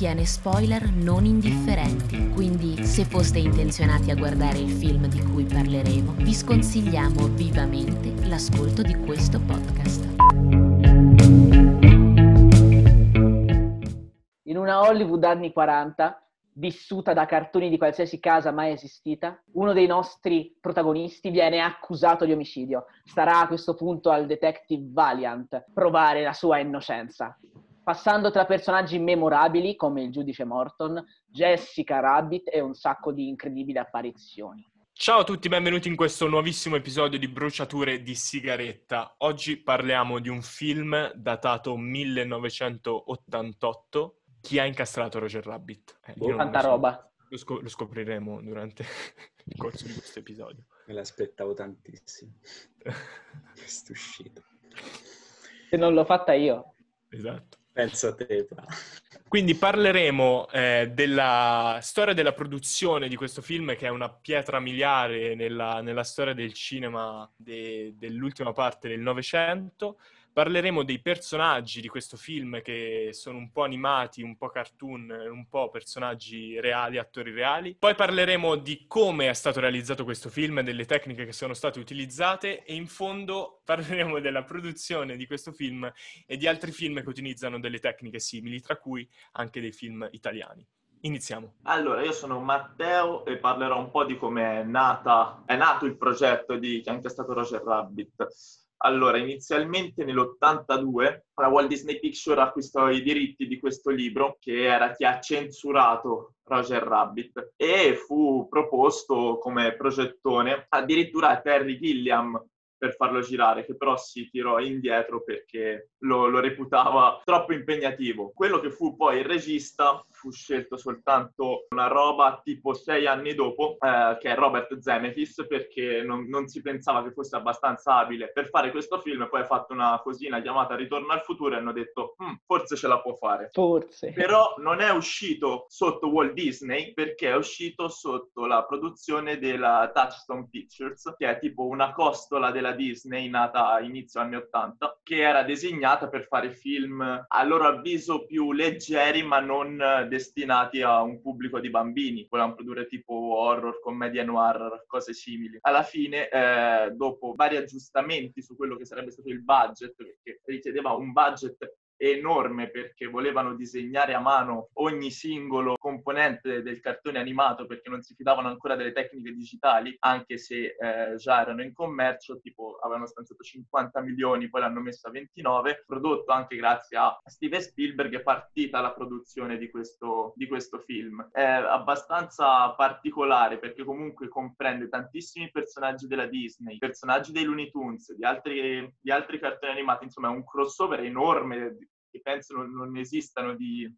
contiene spoiler non indifferenti, quindi se foste intenzionati a guardare il film di cui parleremo, vi sconsigliamo vivamente l'ascolto di questo podcast. In una Hollywood anni 40, vissuta da cartoni di qualsiasi casa mai esistita, uno dei nostri protagonisti viene accusato di omicidio. Starà a questo punto al detective Valiant provare la sua innocenza passando tra personaggi memorabili come il giudice Morton, Jessica Rabbit e un sacco di incredibili apparizioni. Ciao a tutti, benvenuti in questo nuovissimo episodio di Bruciature di sigaretta. Oggi parliamo di un film datato 1988. Chi ha incastrato Roger Rabbit? Eh, Tanta roba. Lo, scop- lo, scopriremo durante il corso di questo episodio. Me l'aspettavo tantissimo. Questa uscita. Se non l'ho fatta io. Esatto. Penso a te. Quindi parleremo eh, della storia della produzione di questo film, che è una pietra miliare nella, nella storia del cinema de, dell'ultima parte del Novecento. Parleremo dei personaggi di questo film che sono un po' animati, un po' cartoon, un po' personaggi reali, attori reali. Poi parleremo di come è stato realizzato questo film, delle tecniche che sono state utilizzate e in fondo parleremo della produzione di questo film e di altri film che utilizzano delle tecniche simili, tra cui anche dei film italiani. Iniziamo. Allora, io sono Matteo e parlerò un po' di come è, nata, è nato il progetto di, che anche stato Roger Rabbit. Allora, inizialmente nell'82 la Walt Disney Picture acquistò i diritti di questo libro, che era chi ha censurato Roger Rabbit, e fu proposto come progettone addirittura a Terry Gilliam, per farlo girare, che però si tirò indietro perché lo, lo, reputava troppo impegnativo. Quello che fu poi il regista fu scelto soltanto una roba tipo sei anni dopo, eh, che è Robert Zemeckis, perché non, non, si pensava che fosse abbastanza abile per fare questo film, poi ha fatto una cosina chiamata Ritorno al futuro e hanno detto hm, forse ce la può fare. Forse. Però non è uscito sotto Walt Disney perché è uscito sotto la produzione della Touchstone Pictures, che è tipo una costola della della Disney, nata a inizio anni 80, che era designata per fare film a loro avviso più leggeri ma non destinati a un pubblico di bambini. Volevano produrre tipo horror, commedia noir, cose simili. Alla fine, eh, dopo vari aggiustamenti su quello che sarebbe stato il budget, perché richiedeva un budget enorme perché volevano disegnare a mano ogni singolo componente del cartone animato perché non si fidavano ancora delle tecniche digitali, anche se eh, già erano in commercio, tipo avevano stanziato 50 milioni, poi l'hanno messo a 29, prodotto anche grazie a Steven Spielberg, è partita la produzione di questo, di questo film. È abbastanza particolare perché comunque comprende tantissimi personaggi della Disney, personaggi dei Looney Tunes, di altri, di altri cartoni animati, insomma è un crossover enorme che penso non, non esistano di,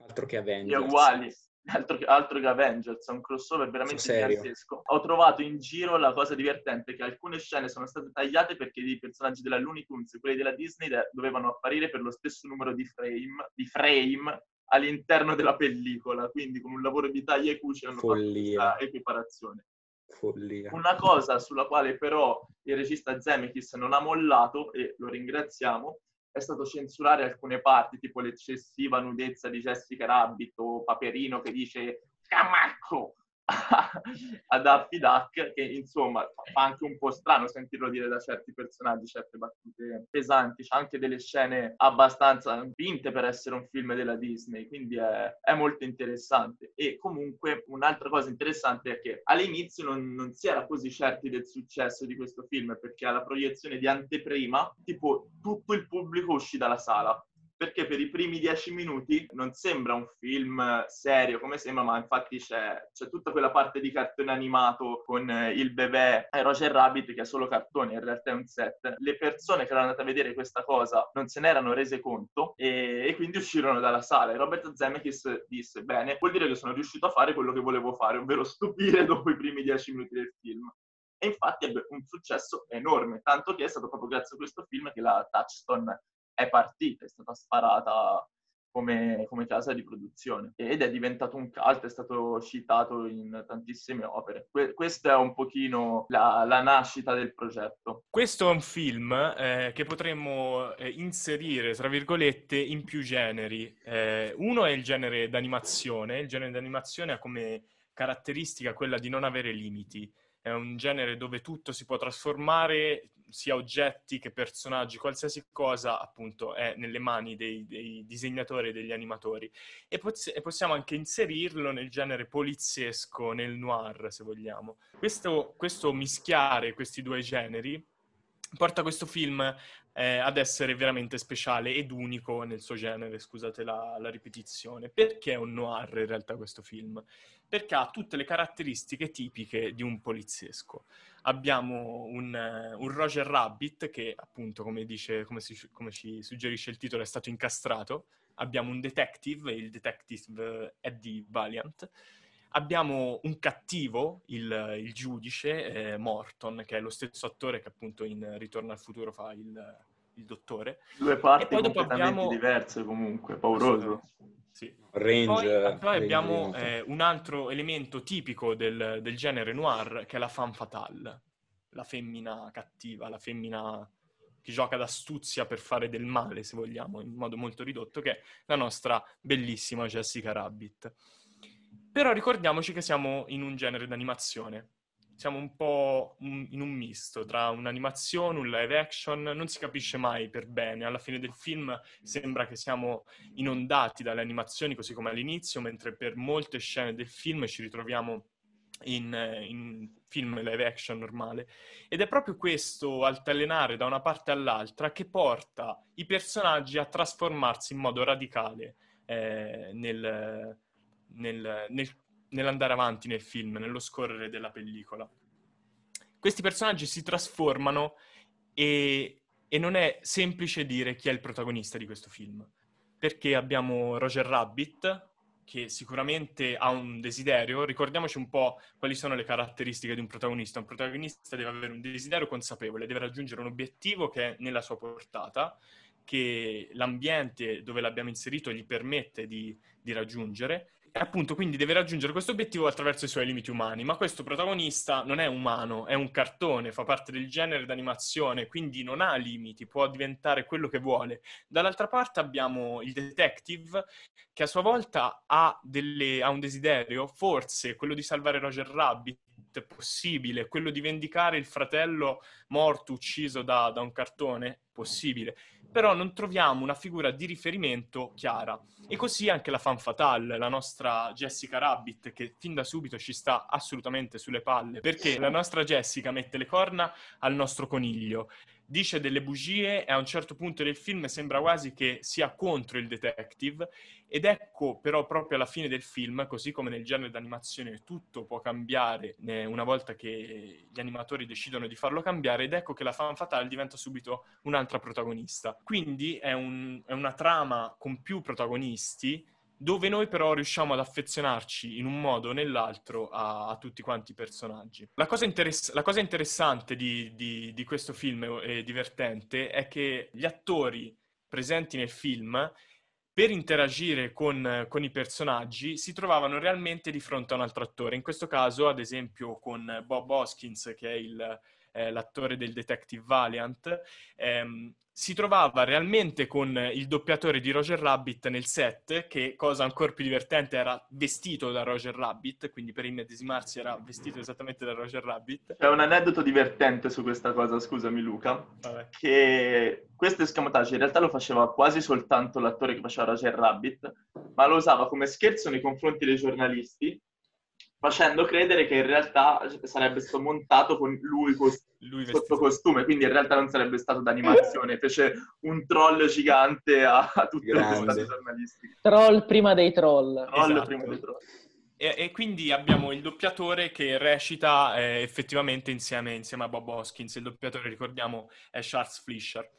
altro che Avengers. Di uguali. Altro che, altro che Avengers, è un crossover veramente gigantesco. Ho trovato in giro la cosa divertente che alcune scene sono state tagliate perché i personaggi della Looney Tunes e quelli della Disney dovevano apparire per lo stesso numero di frame, di frame all'interno della pellicola, quindi con un lavoro di taglia e cuci hanno Follia. fatto questa equiparazione. Follia. Una cosa sulla quale però il regista Zemeckis non ha mollato, e lo ringraziamo, è stato censurare alcune parti, tipo l'eccessiva nudezza di Jessica Rabbit o Paperino che dice Camacco a Daffy Duck, che insomma fa anche un po' strano sentirlo dire da certi personaggi, certe battute pesanti, c'è anche delle scene abbastanza finte per essere un film della Disney, quindi è, è molto interessante. E comunque un'altra cosa interessante è che all'inizio non, non si era così certi del successo di questo film, perché alla proiezione di anteprima, tipo tutto il pubblico uscì dalla sala perché per i primi dieci minuti non sembra un film serio come sembra, ma infatti c'è, c'è tutta quella parte di cartone animato con il bebè e Roger Rabbit che è solo cartone, in realtà è un set. Le persone che erano andate a vedere questa cosa non se ne erano rese conto e, e quindi uscirono dalla sala. E Robert Zemeckis disse, bene, vuol dire che sono riuscito a fare quello che volevo fare, ovvero stupire dopo i primi dieci minuti del film. E infatti ebbe un successo enorme, tanto che è stato proprio grazie a questo film che la Touchstone è partita, è stata sparata come, come casa di produzione ed è diventato un cult, è stato citato in tantissime opere. Que- questa è un pochino la, la, nascita del progetto. Questo è un film eh, che potremmo eh, inserire, tra virgolette, in più generi. Eh, uno è il genere d'animazione, il genere d'animazione ha come caratteristica quella di non avere limiti è un genere dove tutto si può trasformare, sia oggetti che personaggi, qualsiasi cosa appunto è nelle mani dei, dei disegnatori e degli animatori. E, poz- e, possiamo anche inserirlo nel genere poliziesco, nel noir, se vogliamo. Questo, questo mischiare questi due generi porta questo film eh, ad essere veramente speciale ed unico nel suo genere, scusate la, la, ripetizione. Perché è un noir in realtà questo film? Perché ha tutte le caratteristiche tipiche di un poliziesco. Abbiamo un, un Roger Rabbit che appunto, come, dice, come, si, come ci suggerisce il titolo, è stato incastrato. Abbiamo un detective, il detective Eddie Valiant. Abbiamo un cattivo, il, il giudice eh, Morton, che è lo stesso attore che appunto in Ritorno al futuro fa il, il dottore. Due parti completamente abbiamo... diverse comunque, pauroso. Sì. Range, poi, poi abbiamo eh, un altro elemento tipico del, del, genere noir che è la femme fatale, la femmina cattiva, la femmina che gioca d'astuzia per fare del male, se vogliamo, in modo molto ridotto, che è la nostra bellissima Jessica Rabbit. Però ricordiamoci che siamo in un genere d'animazione, siamo un po' in un misto tra un'animazione, un live action, non si capisce mai per bene. Alla fine del film sembra che siamo inondati dalle animazioni, così come all'inizio, mentre per molte scene del film ci ritroviamo in, in film live action normale. Ed è proprio questo altalenare da una parte all'altra che porta i personaggi a trasformarsi in modo radicale eh, nel, nel, nel nell'andare avanti nel film, nello scorrere della pellicola. Questi personaggi si trasformano e, e non è semplice dire chi è il protagonista di questo film, perché abbiamo Roger Rabbit, che sicuramente ha un desiderio. Ricordiamoci un po' quali sono le caratteristiche di un protagonista. Un protagonista deve avere un desiderio consapevole, deve raggiungere un obiettivo che è nella sua portata, che l'ambiente dove l'abbiamo inserito gli permette di, di raggiungere appunto quindi deve raggiungere questo obiettivo attraverso i suoi limiti umani, ma questo protagonista non è umano, è un cartone, fa parte del genere d'animazione, quindi non ha limiti, può diventare quello che vuole. Dall'altra parte abbiamo il detective che a sua volta ha, delle, ha un desiderio, forse quello di salvare Roger Rabbit, possibile, quello di vendicare il fratello morto, ucciso da, da un cartone, possibile però non troviamo una figura di riferimento chiara. E così anche la fan fatale, la nostra Jessica Rabbit, che fin da subito ci sta assolutamente sulle palle, perché la nostra Jessica mette le corna al nostro coniglio dice delle bugie e a un certo punto del film sembra quasi che sia contro il detective ed ecco però proprio alla fine del film, così come nel genere d'animazione tutto può cambiare una volta che gli animatori decidono di farlo cambiare ed ecco che la fan fatale diventa subito un'altra protagonista. Quindi è, un, è una trama con più protagonisti dove noi però riusciamo ad affezionarci in un modo o nell'altro a, a tutti quanti i personaggi. La cosa, interess- la cosa interessante di, di, di, questo film e divertente è che gli attori presenti nel film per interagire con, con, i personaggi si trovavano realmente di fronte a un altro attore, in questo caso ad esempio con Bob Hoskins che è il, eh, l'attore del Detective Valiant, ehm, si trovava realmente con il doppiatore di Roger Rabbit nel set, che cosa ancora più divertente era vestito da Roger Rabbit, quindi per immedesimarsi era vestito esattamente da Roger Rabbit. C'è un aneddoto divertente su questa cosa, scusami Luca, Vabbè. che questo escamotage in realtà lo faceva quasi soltanto l'attore che faceva Roger Rabbit, ma lo usava come scherzo nei confronti dei giornalisti facendo credere che in realtà sarebbe stato montato con lui, cos- lui sotto costume, quindi in realtà non sarebbe stato d'animazione, fece un troll gigante a, a tutte Grande. le testate giornalistiche. Troll prima dei troll. Troll esatto. prima dei troll. E, e, quindi abbiamo il doppiatore che recita eh, effettivamente insieme, insieme, a Bob Hoskins. Il doppiatore, ricordiamo, è Charles Fleischer.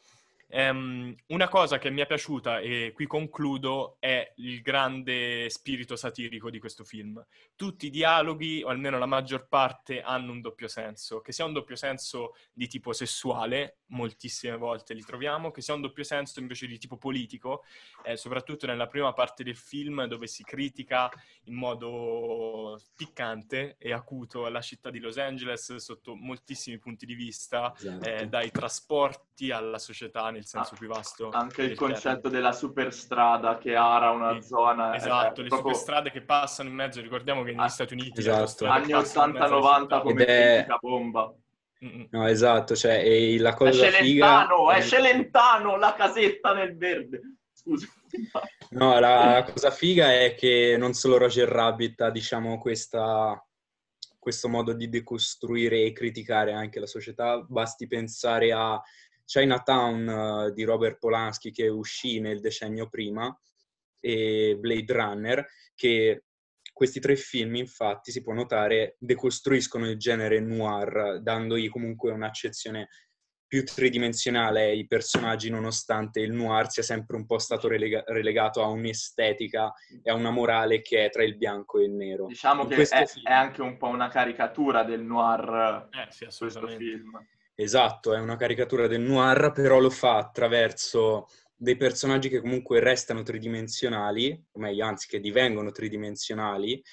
Ehm, una cosa che mi è piaciuta, e qui concludo, è il grande spirito satirico di questo film. Tutti i dialoghi, o almeno la maggior parte, hanno un doppio senso. Che sia un doppio senso di tipo sessuale, moltissime volte li troviamo, che sia un doppio senso invece di tipo politico, eh, soprattutto nella prima parte del film dove si critica in modo piccante e acuto la città di Los Angeles sotto moltissimi punti di vista, Esatto. eh, dai trasporti alla società nel senso Ah, più vasto. Anche il concetto termine. della superstrada che ara una Sì, zona. è Esatto, le proprio superstrade che passano in mezzo, ricordiamo che negli Ah, Stati Uniti esatto. Anni passano in mezzo alle 80-90 città. come è- critica bomba. No, esatto, cioè, e la È cosa figa... Celentano, è Celentano, la casetta nel verde. Scusa. No, la, la cosa figa è che non solo Roger Rabbit ha, diciamo, questa, questo modo di decostruire e criticare anche la società, basti pensare a Chinatown eh, di Robert Polanski che uscì nel decennio prima e Blade Runner, che questi tre film, infatti, si può notare, decostruiscono il genere noir, dandogli comunque un'accezione più tridimensionale ai personaggi, nonostante il noir sia sempre un po' stato relega- relegato a un'estetica e a una morale che è tra il bianco e il nero. Diciamo In che è, film- è anche un po' una caricatura del noir Eh sì, questo assolutamente. film. Esatto, è una caricatura del noir, però lo fa attraverso dei personaggi che comunque restano tridimensionali, o meglio, anzi che divengono tridimensionali,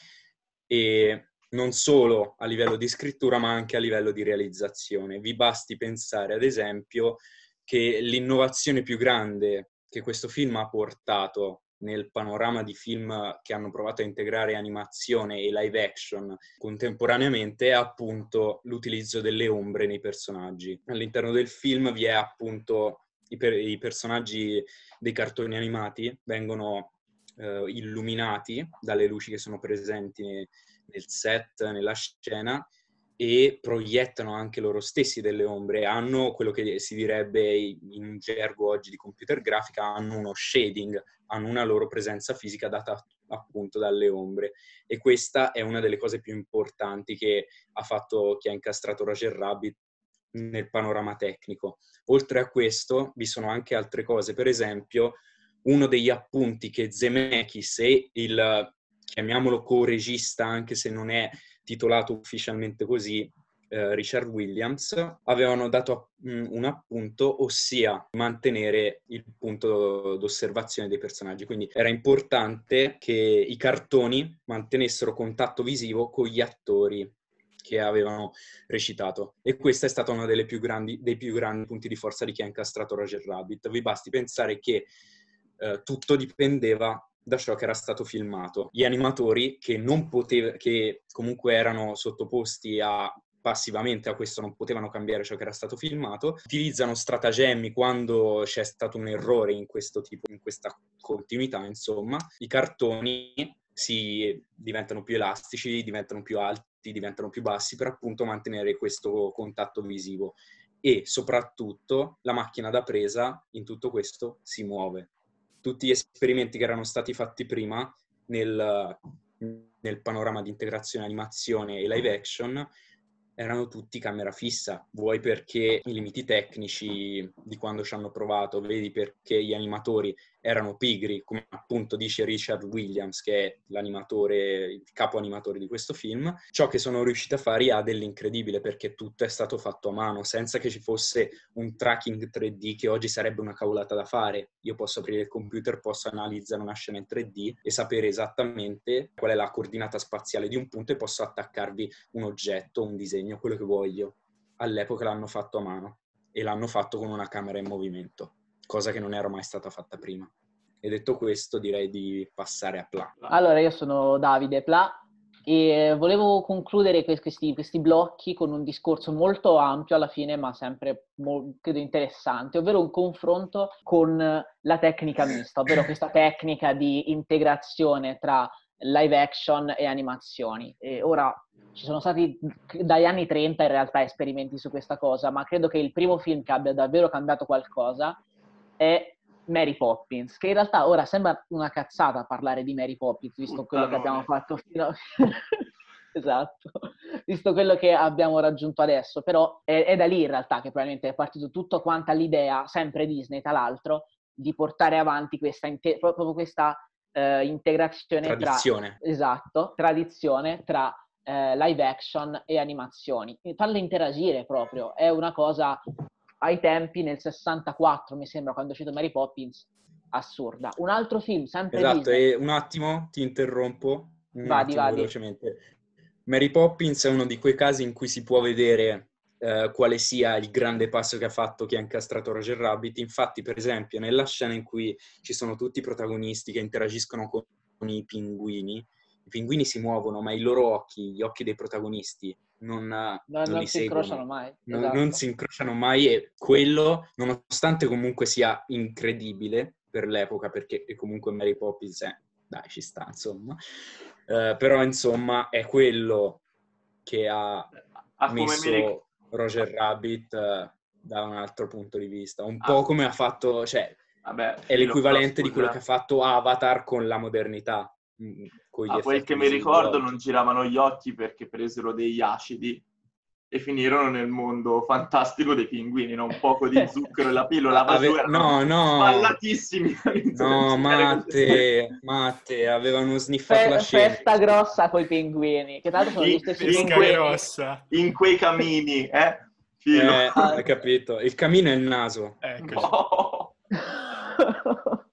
e non solo a livello di scrittura, ma anche a livello di realizzazione. Vi basti pensare, ad esempio, che l'innovazione più grande che questo film ha portato nel panorama di film che hanno provato a integrare animazione e live action contemporaneamente è appunto l'utilizzo delle ombre nei personaggi. All'interno del film vi è appunto i, per- i personaggi dei cartoni animati vengono eh, illuminati dalle luci che sono presenti ne- nel set, nella scena e proiettano anche loro stessi delle ombre, hanno quello che si direbbe in gergo oggi di computer grafica, hanno uno shading, hanno una loro presenza fisica data appunto dalle ombre. E questa è una delle cose più importanti che ha fatto, che ha incastrato Roger Rabbit nel panorama tecnico. Oltre a questo vi sono anche altre cose, per esempio uno degli appunti che Zemeckis e il, chiamiamolo co-regista, anche se non è titolato ufficialmente così, eh, Richard Williams, avevano dato mm, un appunto, ossia mantenere il punto d'osservazione dei personaggi. Quindi era importante che i cartoni mantenessero contatto visivo con gli attori che avevano recitato. E questo è stato uno delle più grandi, dei più grandi punti di forza di chi ha incastrato Roger Rabbit. Vi basti pensare che eh, tutto dipendeva da ciò che era stato filmato. Gli animatori che poteva, che comunque erano sottoposti a passivamente a questo non potevano cambiare ciò che era stato filmato, utilizzano stratagemmi quando c'è stato un errore in questo tipo, in questa continuità, insomma, i cartoni si diventano più elastici, diventano più alti, diventano più bassi per appunto mantenere questo contatto visivo e soprattutto la macchina da presa in tutto questo si muove. Tutti gli esperimenti che erano stati fatti prima nel, nel panorama di integrazione animazione e live action erano tutti camera fissa, vuoi perché i limiti tecnici di quando ci hanno provato, vedi perché gli animatori erano pigri, come appunto dice Richard Williams, che è l'animatore, il capo animatore di questo film. Ciò che sono riusciti a fare ha dell'incredibile perché tutto è stato fatto a mano, senza che ci fosse un tracking 3D che oggi sarebbe una cavolata da fare. Io posso aprire il computer, posso analizzare una scena in 3D e sapere esattamente qual è la coordinata spaziale di un punto e posso attaccarvi un oggetto, un disegno, quello che voglio. All'epoca l'hanno fatto a mano e l'hanno fatto con una camera in movimento, cosa che non era mai stata fatta prima. E detto questo, direi di passare a Pla. Allora, io sono Davide Pla e volevo concludere que- questi, questi blocchi con un discorso molto ampio alla fine, ma sempre credo interessante, ovvero un confronto con la tecnica mista, ovvero questa tecnica di integrazione tra live action e animazioni. E ora ci sono stati dagli anni 30 in realtà esperimenti su questa cosa, ma credo che il primo film che abbia davvero cambiato qualcosa è Mary Poppins, che in realtà ora sembra una cazzata parlare di Mary Poppins, visto quello che abbiamo fatto fino a... esatto. visto quello che abbiamo raggiunto adesso, però è, è, da lì in realtà che probabilmente è partito tutto quanto l'idea, sempre Disney tra l'altro, di portare avanti questa, inte- proprio questa eh, integrazione tradizione. tra... Esatto, tradizione tra eh, live action e animazioni. Farle interagire proprio, è una cosa ai tempi nel 64, mi sembra, quando è uscito Mary Poppins, assurda. Un altro film, sempre Esatto, Disney. e un attimo ti interrompo, un vadi, attimo vadi. velocemente. Mary Poppins è uno di quei casi in cui si può vedere eh, quale sia il grande passo che ha fatto chi ha incastrato Roger Rabbit. Infatti, per esempio, nella scena in cui ci sono tutti i protagonisti che interagiscono con, con i pinguini, i pinguini si muovono, ma i loro occhi, gli occhi dei protagonisti, non, non, non, non li si seguono. incrociano mai. Non, esatto. non si incrociano mai e quello, nonostante comunque sia incredibile per l'epoca, perché comunque Mary Poppins è, dai, ci sta, insomma. Uh, però, insomma, è quello che ha, ha messo ric- Roger Rabbit uh, da un altro punto di vista. Un ah. po' come ha fatto, cioè, Vabbè, è l'equivalente di quello che ha fatto Avatar con la modernità. Ah, quel che mi ricordo non giravano gli occhi perché presero degli acidi e finirono nel mondo fantastico dei pinguini, no? un poco di zucchero e la pillola Ave- no, no. ballatissimi. No, Matte, Matte, avevano sniffato Fe- la scena. Festa grossa con i pinguini, che tra l'altro sono gli stessi in, pinguini. rossa. in quei camini, eh? Filo. Eh, hai capito? Il camino è il naso. Eccoci. No.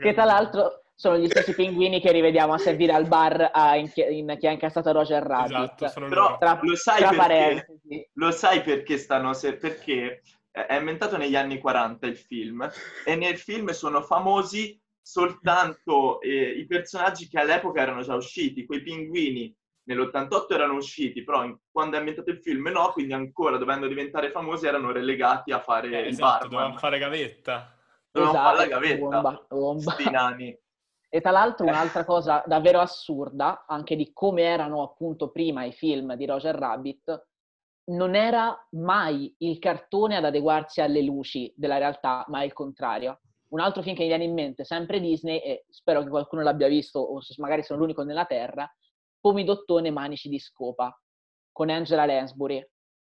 Che tra l'altro sono gli stessi pinguini che rivediamo a servire al bar a, in, in, che ha incassato Roger Rabbit. Esatto, sono Però. Tra, lo sai tra perché? Lo sai perché stanno... Se- perché è inventato negli anni 40 il film e nel film sono famosi soltanto eh, i personaggi che all'epoca erano già usciti, quei pinguini nell'88 erano usciti, però in- quando è ambientato il film no, quindi ancora dovendo diventare famosi erano relegati a fare Eh, il esatto, barman. dovevamo fare gavetta. Dovevamo Esatto, fare la gavetta. bomba, bomba. Sti nani. E tra l'altro un'altra cosa davvero assurda, anche di come erano appunto prima i film di Roger Rabbit, non era mai il cartone ad adeguarsi alle luci della realtà, ma il contrario. Un altro film che mi viene in mente, sempre Disney, e spero che qualcuno l'abbia visto, o magari sono l'unico nella Terra, Pomidottone Manici di Scopa, con Angela Lansbury,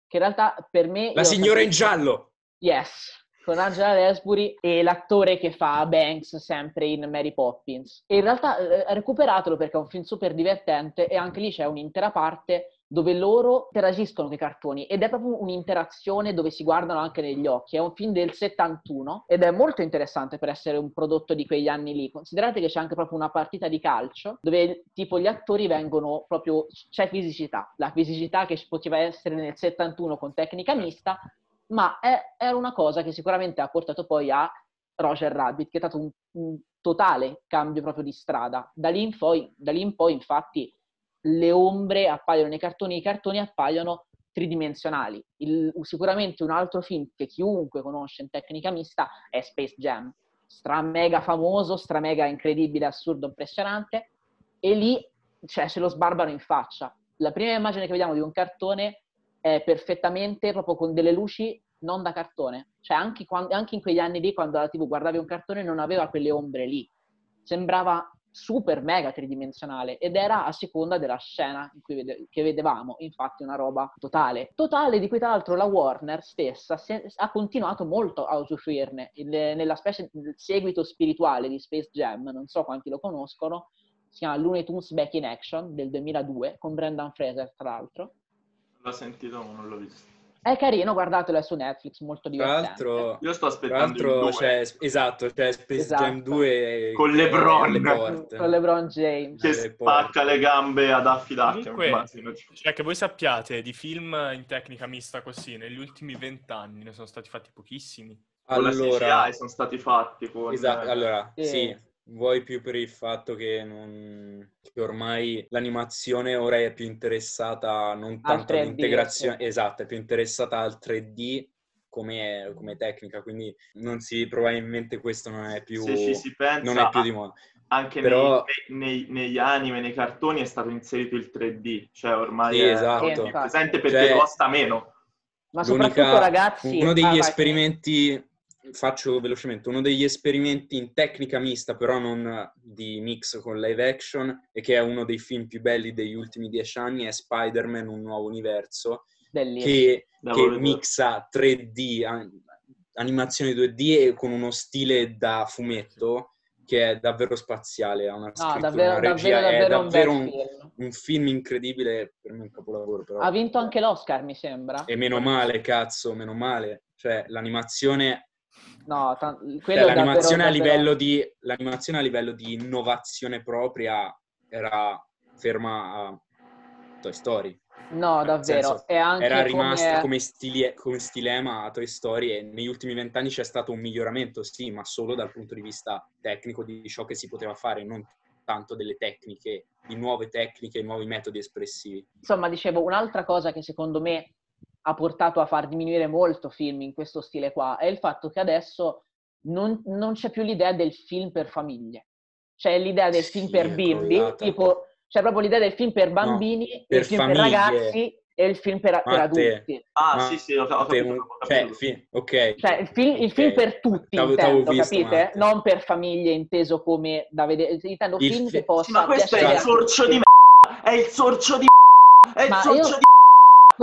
che in realtà per me... La signora in giallo! Yes, con Angela Lansbury e l'attore che fa Banks sempre in Mary Poppins. E in realtà eh, recuperatelo perché è un film super divertente e anche lì c'è un'intera parte dove loro interagiscono con i cartoni ed è proprio un'interazione dove si guardano anche negli occhi. È un film del 71 ed è molto interessante per essere un prodotto di quegli anni lì. Considerate che c'è anche proprio una partita di calcio dove tipo gli attori vengono proprio... c'è fisicità. La fisicità che poteva essere nel 71 con tecnica mista ma è, era una cosa che sicuramente ha portato poi a Roger Rabbit, che è stato un, un totale cambio proprio di strada. Da lì, in poi, da lì in poi, infatti, le ombre appaiono nei cartoni, i cartoni appaiono tridimensionali. Il- sicuramente un altro film che chiunque conosce in tecnica mista è Space Jam, stra mega famoso, stra mega incredibile, assurdo, impressionante, e lì cioè, se lo sbarbano in faccia. La prima immagine che vediamo di un cartone è perfettamente proprio con delle luci non da cartone. Cioè anche, quando- anche in quegli anni lì, quando la TV guardavi un cartone, non aveva quelle ombre lì. Sembrava super mega tridimensionale ed era a seconda della scena vede- che vedevamo, infatti una roba totale. Totale di cui tra l'altro la Warner stessa è- ha continuato molto a usufruirne. Il- nella specie del seguito spirituale di Space Jam, non so quanti lo conoscono, si chiama Looney Tunes Back in Action del 2002 con Brendan Fraser tra l'altro. L'ho sentito ma non l'ho visto. È carino, guardatelo, è su Netflix, molto Tra divertente. l'altro, Io sto tra aspettando il l'altro 2. c'è, esatto, c'è Space Esatto. Jam 2 Con LeBron. porte. Con LeBron James. che alle spacca le gambe ad Daffy Duck. Comunque, immagino. cioè che voi sappiate di film in tecnica mista così, negli ultimi vent'anni ne sono stati fatti pochissimi. Con la Allora, CGI sono stati fatti con... esatto, allora, Sì. sì, vuoi più per il fatto che, non- che ormai l'animazione ora è più interessata non tanto 3D, all'integrazione, sì. esatto, è più interessata al 3D come, come tecnica, quindi non si, probabilmente questo non è più, Se ci si pensa, non è più di moda. anche Però- nei, nei- negli anime, nei cartoni è stato inserito il 3D, cioè ormai Sì, è, esatto. è presente perché Cioè, costa meno. Ma soprattutto ragazzi... uno Ah, degli vai, esperimenti faccio velocemente, uno degli esperimenti in tecnica mista, però non di mix con live action, e che è uno dei film più belli degli ultimi dieci anni, è Spider-Man, un nuovo universo, Bellissimo. che, Da che mixa 3D, an- animazione 2D e con uno stile da fumetto che è davvero spaziale, ha una No, scrittura, davvero, una regia, davvero, è davvero un bel davvero un, film. un film incredibile, per me è un capolavoro però. Ha vinto anche l'Oscar, mi sembra. E meno male, cazzo, meno male. Cioè, l'animazione, No, ta- cioè, quello è davvero, l'animazione, a davvero- livello di, l'animazione a livello di innovazione propria era ferma a Toy Story. No, Nel davvero. senso, era rimasta come... come, stile- come stilema a Toy Story e negli ultimi vent'anni c'è stato un miglioramento, sì, ma solo dal punto di vista tecnico di ciò che si poteva fare, non tanto delle tecniche, di nuove tecniche, nuovi metodi espressivi. Insomma, dicevo, un'altra cosa che secondo me ha portato a far diminuire molto film in questo stile qua è il fatto che adesso non, non c'è più l'idea del film per famiglie. C'è l'idea del film Sì, per è bimbi, tipo, c'è proprio l'idea del film per bambini, per il film famiglie. per ragazzi e il film per, per adulti. Ah, Ma sì, sì, ho, ho capito. un- ho cioè, capito. fi- ok. Cioè, il film, il ok. film per tutti, T'avevo- t'avevo intendo, visto, capite? Matte. Non per famiglie inteso come da vedere, intendo Il film fi- che possa Sì, ma questo è il sorcio di m***a! È il sorcio di m***a! È il sorcio io- di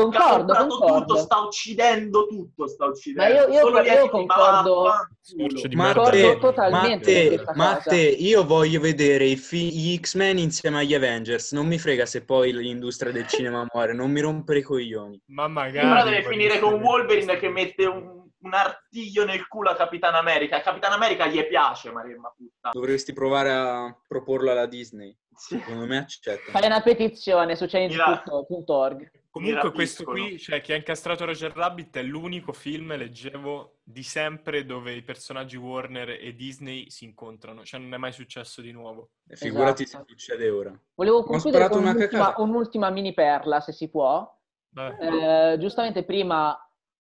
Concordo, comprato concordo. tutto, sta uccidendo tutto, sta Ma uccidendo. io- io- Solo io ma concordo- di Concordo merda. totalmente Matte, io voglio vedere i fi- gli X-Men insieme agli Avengers. Non mi frega se poi l'industria del cinema muore, non mi rompere i coglioni. Ma magari... Prima deve finire con. Wolverine che mette un, un artiglio nel culo a Capitan America. A Capitan America gli piace, Maremma puttana. Dovresti provare a proporlo alla Disney. Sì. Secondo me accetta. Fai una petizione su change.org. Comunque questo qui, cioè chi ha incastrato Roger Rabbit è l'unico film, leggevo, di sempre dove i personaggi Warner e Disney si incontrano, cioè non è mai successo di nuovo. E Figurati Esatto. se succede ora. Volevo concludere con un'ultima, un'ultima mini perla, se si può. Eh, giustamente prima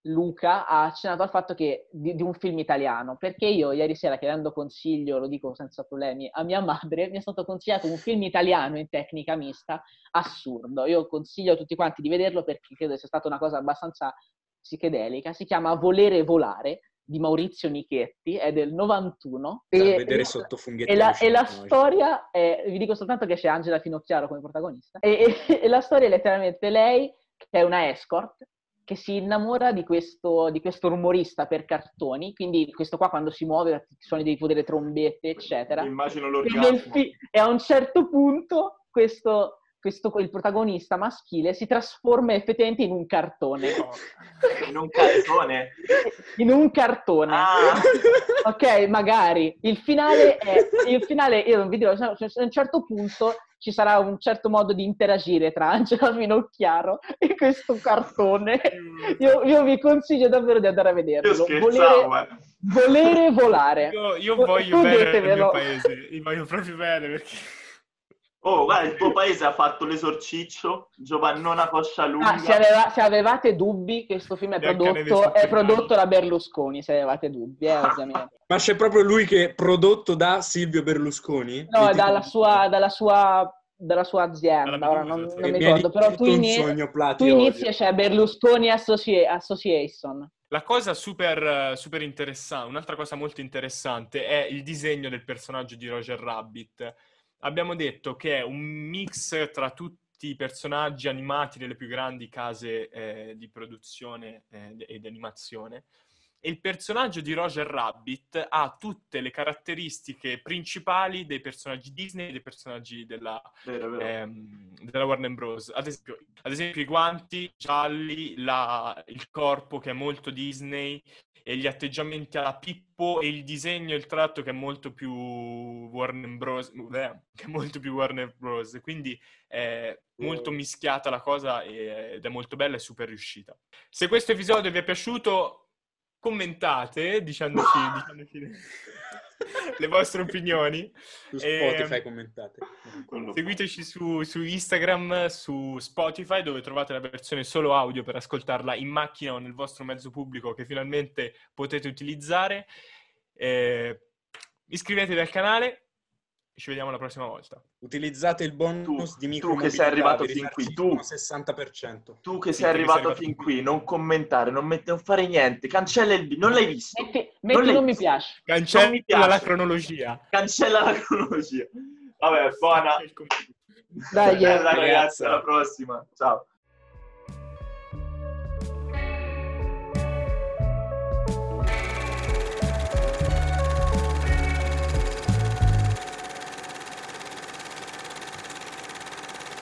Luca ha accennato al fatto che di, di un film italiano, perché io ieri sera chiedendo consiglio, lo dico senza problemi, a mia madre mi è stato consigliato un film italiano in tecnica mista assurdo. Io consiglio a tutti quanti di vederlo perché credo sia stata una cosa abbastanza psichedelica. Si chiama Volere volare di Maurizio Nichetti, è del 91. Da e- vedere sotto funghetti. e la, e la storia è, vi dico soltanto che c'è Angela Finocchiaro come protagonista, e, e- e la storia è letteralmente lei, che è una escort, che si innamora di questo, di questo rumorista per cartoni, quindi questo qua quando si muove, suoni dei delle trombette, eccetera. Immagino E, l'orgasmo. fi- e a un certo punto questo, questo- il protagonista maschile si trasforma effettivamente in un cartone. No. In un calzone. in un cartone. Ah. ok, magari. Il finale è... Il finale, io non vi dirò, a un certo punto ci sarà un certo modo di interagire tra Angela Minocchiaro e questo cartone. Io, io vi consiglio davvero di andare a vederlo. Io scherzavo, Volere, eh. volere volare. Io, io voglio tu bene ditevelo. mio paese, io voglio proprio bene perché... Oh, guarda, il tuo paese ha fatto l'esorciccio, Giovannona Coscia Lunga. Ah, se, aveva- se avevate dubbi, questo film è prodotto, è prodotto da Berlusconi, se avevate dubbi, eh, ovviamente. Ma c'è proprio lui che è prodotto da Silvio Berlusconi? No, dalla sua, dalla sua, dalla sua azienda, Dalla ora non, non mi ricordo, però tu, detto un ini- sogno Plati tu inizi e c'è Berlusconi Associ- Association. La cosa super, super interessante, un'altra cosa molto interessante è il disegno del personaggio di Roger Rabbit. Abbiamo detto che è un mix tra tutti i personaggi animati delle più grandi case eh, di produzione eh, e di animazione. E il personaggio di Roger Rabbit ha tutte le caratteristiche principali dei personaggi Disney e dei personaggi della, Vero, vero. ehm, della Warner Bros. Ad esempio, ad esempio i guanti gialli, la- il corpo che è molto Disney e gli atteggiamenti alla Pippo e il disegno e il tratto che è molto più Warner Bros. eh, che è molto più Warner Bros. Quindi è molto mischiata la cosa ed è molto bella e super riuscita. Se questo episodio vi è piaciuto, commentate dicendoci, dicendoci le- vostre opinioni. Su Ehm, Spotify commentate. Quello- Seguiteci su, su Instagram, su Spotify, dove trovate la versione solo audio per ascoltarla in macchina o nel vostro mezzo pubblico che finalmente potete utilizzare. Eh, iscrivetevi al canale ci vediamo la prossima volta. Utilizzate il bonus Tu- di tu micro che sei arrivato fin qui, tu- 60%. Tu che Sì, sei tu che arrivato sei arrivato fin qui. qui, non commentare, non, mette- non fare niente, cancella il video, non l'hai visto, Metti, Non metti l'hai non mi visto. piace. Non mi Cancella piace. la cronologia. cancella la cronologia. Vabbè, buona. Dai. Bella, ragazzi, ragazzi. alla prossima. Ciao.